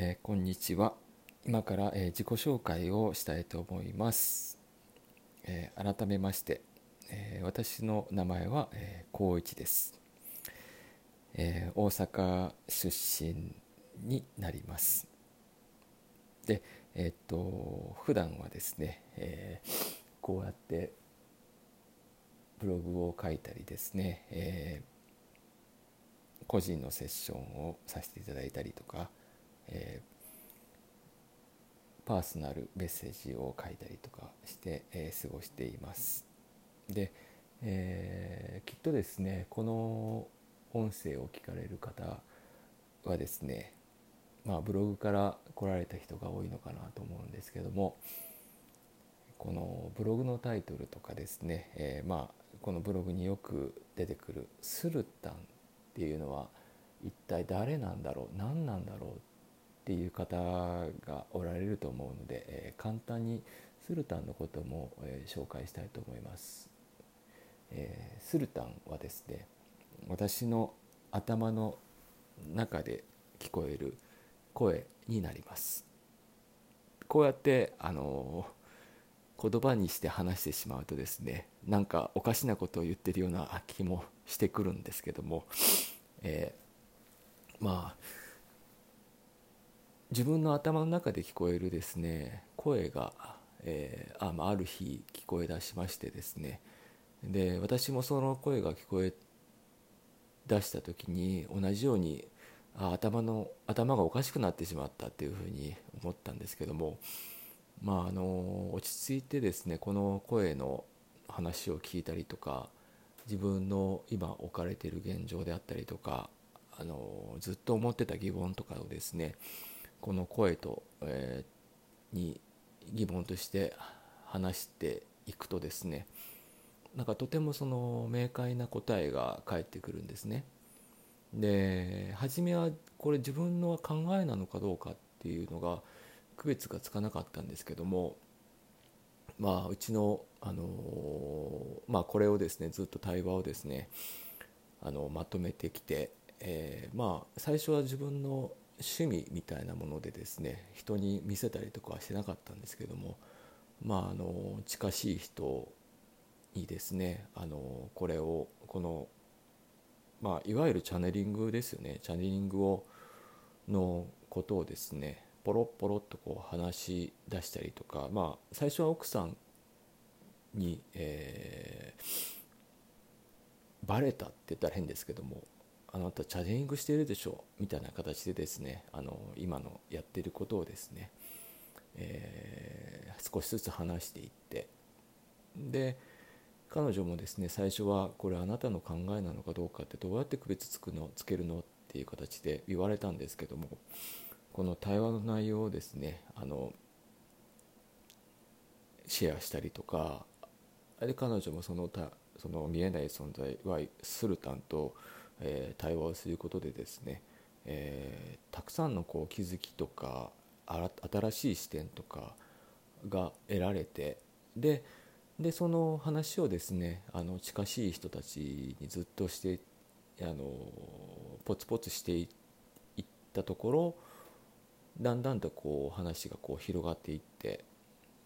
えー、こんにちは。今から、えー、自己紹介をしたいと思います、えー、改めまして、え私の名前は、えー、一です、え大阪出身になります。でえっと普段はですね、えこうやってブログを書いたりですね、え個人のセッションをさせていただいたりとかえー、パーソナルメッセージを書いたりとかして、えー、過ごしています。で、えー、きっとですねこの音声を聞かれる方はですねまあブログから来られた人が多いのかなと思うんですけどもこのブログのタイトルとかですね、えー、まあこのブログによく出てくる「スルタン」っていうのは一体誰なんだろう何なんだろうっていう方がおられると思うので、えー、簡単にスルタンのことも、えー、紹介したいと思います、えー、スルタンはですね私の頭の中で聞こえる声になります。こうやってあの言葉にして話してしまうとですねなんかおかしなことを言ってるような気もしてくるんですけども、えー、まあ自分の頭の中で聞こえるですね声が、えー、あまあ、ある日聞こえ出しましてですね。で私もその声が聞こえ出した時に同じようにあ頭の頭がおかしくなってしまったっていうふうに思ったんですけどもまああの落ち着いてですねこの声の話を聞いたりとか自分の今置かれている現状であったりとかあのずっと思ってた疑問とかをですねこの声と、えー、に疑問として話していくとですねなんかとてもその明快な答えが返ってくるんですね。で初めはこれ自分の考えなのかどうかっていうのが区別がつかなかったんですけどもまあうちの、あのまあ、これをですねずっと対話をですねあのまとめてきて、えー、まあ最初は自分の趣味みたいなものでですね人に見せたりとかはしてなかったんですけどもまああの近しい人にですねあのこれをこのまあいわゆるチャネリングですよね。チャネリングをのことをですねポロポロっとこう話し出したりとかまあ最初は奥さんに、えー、バレたって言ったら変ですけどもあなたチャレングしてるでしょみたいな形でですねあの今のやってることをですね、えー、少しずつ話していってで彼女もですね最初はこれあなたの考えなのかどうかってどうやって区別つくのつけるのっていう形で言われたんですけどもこの対話の内容をですねあのシェアしたりとかで彼女もそのたその見えない存在はスルタンとえー、対話をすることでですね、えー、たくさんのこう気づきとか新しい視点とかが得られてででその話をですねあの近しい人たちにずっとしてあのポツポツしていったところだんだんとこう話がこう広がっていって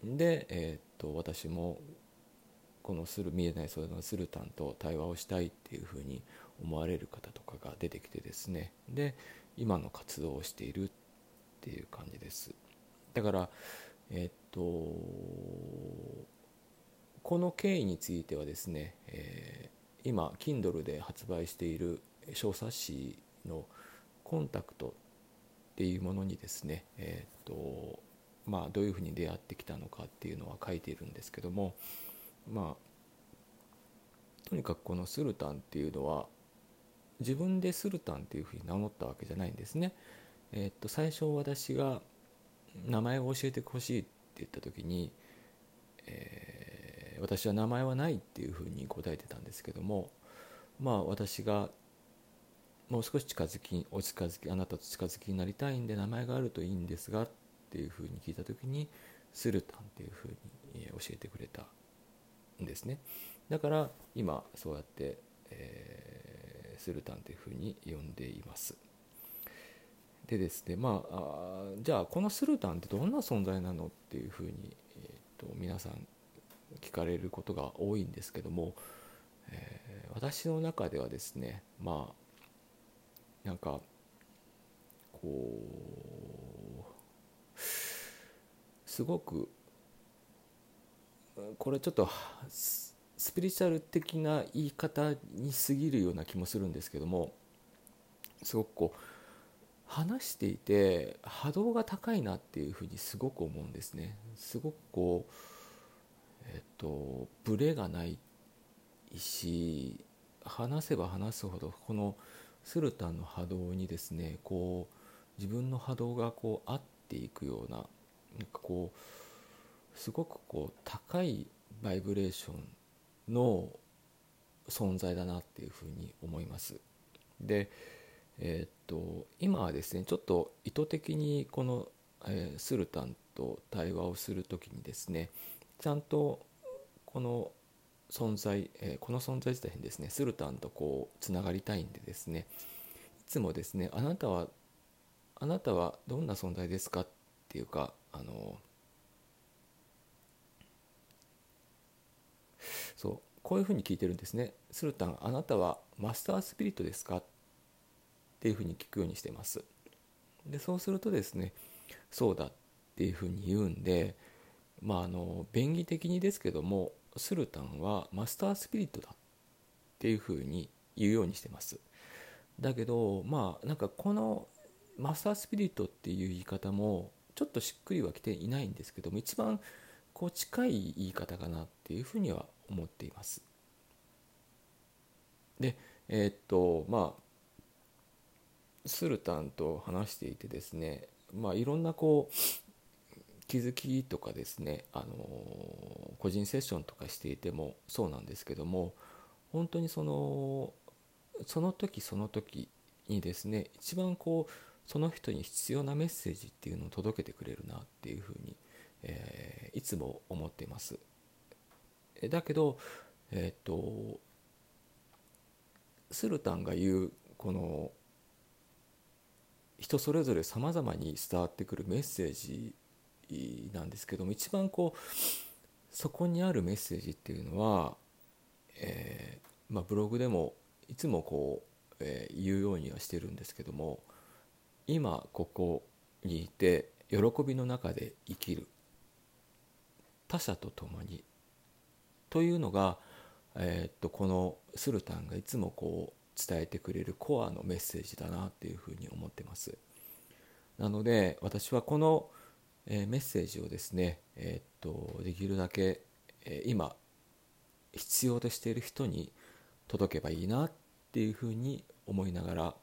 で、えー、っと私もこのする見えないそれのスルタンと対話をしたいっていうふうに思われる方とかが出てきてですね。で今の活動をしているっていう感じです。だからえっとこの経緯についてはですね、えー、今 Kindle で発売している小冊子のコンタクトっていうものにですねえっとまあどういうふうに出会ってきたのかっていうのは書いているんですけどもまあとにかくこのスルタンっていうのは自分でスルタンっていうふうに名乗ったわけじゃないんですね。えー、っと最初私が名前を教えてほしいって言った時に、えー、私は名前はないっていうふうに答えてたんですけどもまあ私がもう少し近づきお近づきあなたと近づきになりたいんで名前があるといいんですがっていうふうに聞いた時にスルタンっていうふうに教えてくれたんですね。だから今そうやって、えー、スルタンというふうに呼んでいます。でですねまああじゃあこのスルタンってどんな存在なのっていうふうに、えーと、皆さん聞かれることが多いんですけども、えー、私の中ではですねまあなんかこうすごくこれちょっとスピリチュアル的な言い方に過ぎるような気もするんですけどもすごくこう話していて波動が高いなっていうふうにすごく思うんですね。すごくこうえっとブレがないし話せば話すほどこのスルタンの波動にですねこう自分の波動がこう合っていくようななんかこうすごくこう高いバイブレーションの存在だなっていうふうに思います。でえー、っと今はですねちょっと意図的にこの、えー、スルタンと対話をする時にですねちゃんとこの存在、えー、この存在自体にですねスルタンとこうつながりたいんでですねいつもですねあなたはあなたはどんな存在ですかっていうかあのそうこういうふうに聞いてるんですねスルタンあなたはマスタースピリットですか？っていうふうに聞くようにしてます。でそうするとですねそうだっていうふうに言うんでまああの便宜的にですけどもスルタンはマスタースピリットだっていうふうに言うようにしてます。だけどまあなんかこのマスタースピリットっていう言い方もちょっとしっくりはきていないんですけども一番こう近い言い方かなっていうふうには思っていますでえー、っとまあスルタンと話していてですね、まあ、いろんなこう気づきとかですね、あの個人セッションとかしていてもそうなんですけども本当にそのその時その時にですね一番こうその人に必要なメッセージっていうのを届けてくれるなっていうふうに、えー、いつも思っています。だけど、えっ、とスルタンが言うこの人それぞれさまざまに伝わってくるメッセージなんですけども一番こうそこにあるメッセージっていうのは、えー、まあ、ブログでもいつもこう、えー、言うようにはしてるんですけども今ここにいて喜びの中で生きる。他者と共にというのが、えー、っとこのスルタンがいつもこう伝えてくれるコアのメッセージだなっていうふうに思ってます。なので私はこの、えメッセージをですね、えー、っとできるだけ、え今必要としている人に届けばいいなっていうふうに思いながら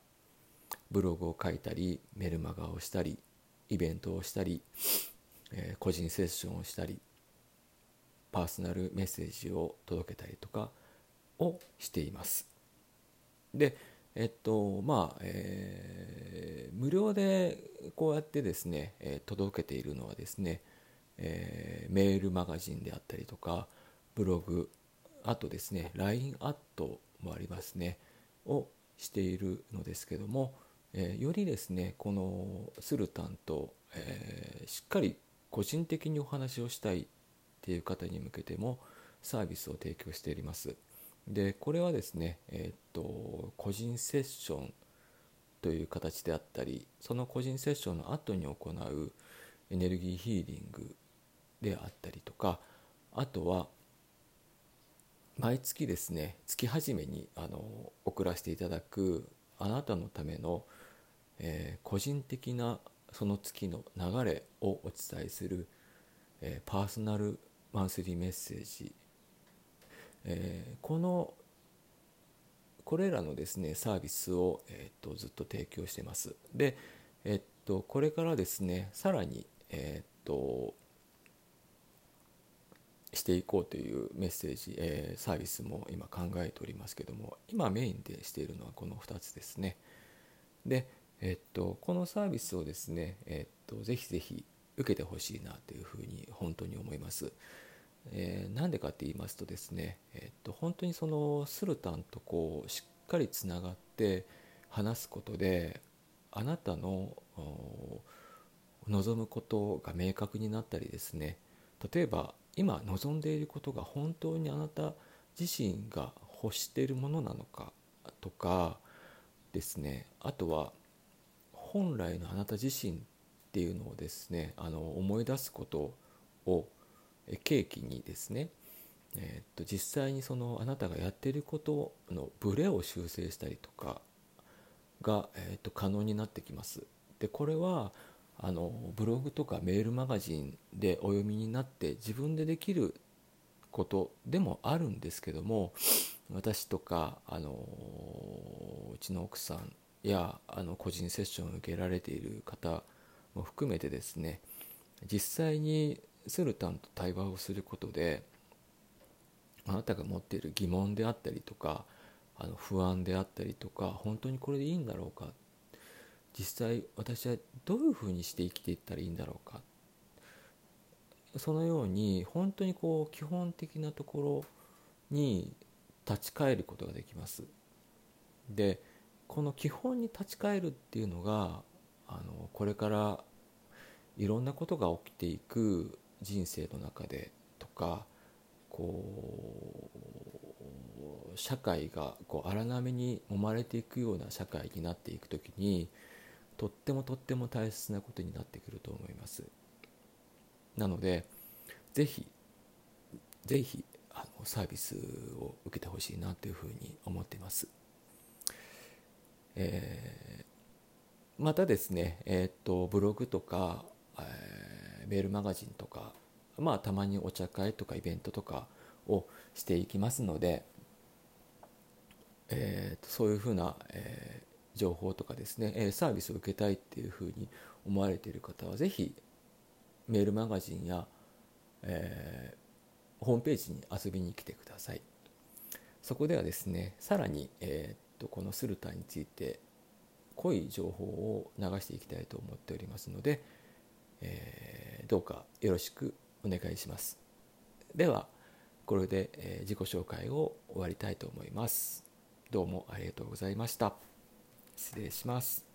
ブログを書いたりメルマガをしたりイベントをしたり、えー、個人セッションをしたりパーソナルメッセージを届けたりとかをしています。でえっとまあ、えー、無料でこうやってですね、えー、届けているのはですね、えー、メールマガジンであったりとかブログあとですね LINE アットもありますねをしているのですけども、えー、よりですねこのスルタンと、えー、しっかり個人的にお話をしたいっていう方に向けてもサービスを提供しております。でこれはですね、えー、っと個人セッションという形であったりその個人セッションの後に行うエネルギーヒーリングであったりとかあとは毎月ですね月始めにあの送らせていただくあなたのための、えー、個人的なその月の流れをお伝えする、えー、パーソナルマンスリーメッセージ。えー、このこれらのですねサービスを、えーと、ずっと提供してます。で、えっと、これからですねさらに、えっとしていこうというメッセージ、えー、サービスも今考えておりますけども今メインでしているのはこの2つですね。で、えっと、このサービスをですね、えっと、ぜひぜひ受けてほしいなというふうに本当に思います。えー、なんでかって言いますとですね、えー、っと本当にそのスルタンとこうしっかりつながって話すことであなたの望むことが明確になったりですね例えば今望んでいることが本当にあなた自身が欲しているものなのかとかですねあとは本来のあなた自身っていうのをですねあの思い出すことを契機にですね、えー、っと実際にそのあなたがやっていることのブレを修正したりとかが、えー、っと可能になってきます。でこれはあのブログとかメールマガジンでお読みになって自分でできることでもあるんですけども私とかあのうちの奥さんやあの個人セッションを受けられている方も含めてですね実際にスルタンと対話をすることであなたが持っている疑問であったりとかあの不安であったりとか本当にこれでいいんだろうか実際私はどういうふうにして生きていったらいいんだろうかそのように本当にこう基本的なところに立ち返ることができます。でこの基本に立ち返るっていうのがあのこれからいろんなことが起きていく人生の中でとかこう社会がこう荒波に揉まれていくような社会になっていく時にとってもとっても大切なことになってくると思います。なのでぜひぜひあのサービスを受けてほしいなというふうに思っています、えー、またですねえー、とブログとか、えー、メールマガジンとかまあたまにお茶会とかイベントとかをしていきますので、えー、そういうふうな、えー、情報とかですねサービスを受けたいっていうふうに思われている方はぜひメールマガジンや、え、ホームページに遊びに来てください。そこではですねさらに、えー、っとこのスルタについて濃い情報を流していきたいと思っておりますので、えー、どうかよろしくお願いしますではこれで、え自己紹介を終わりたいと思いますどうもありがとうございました。失礼します。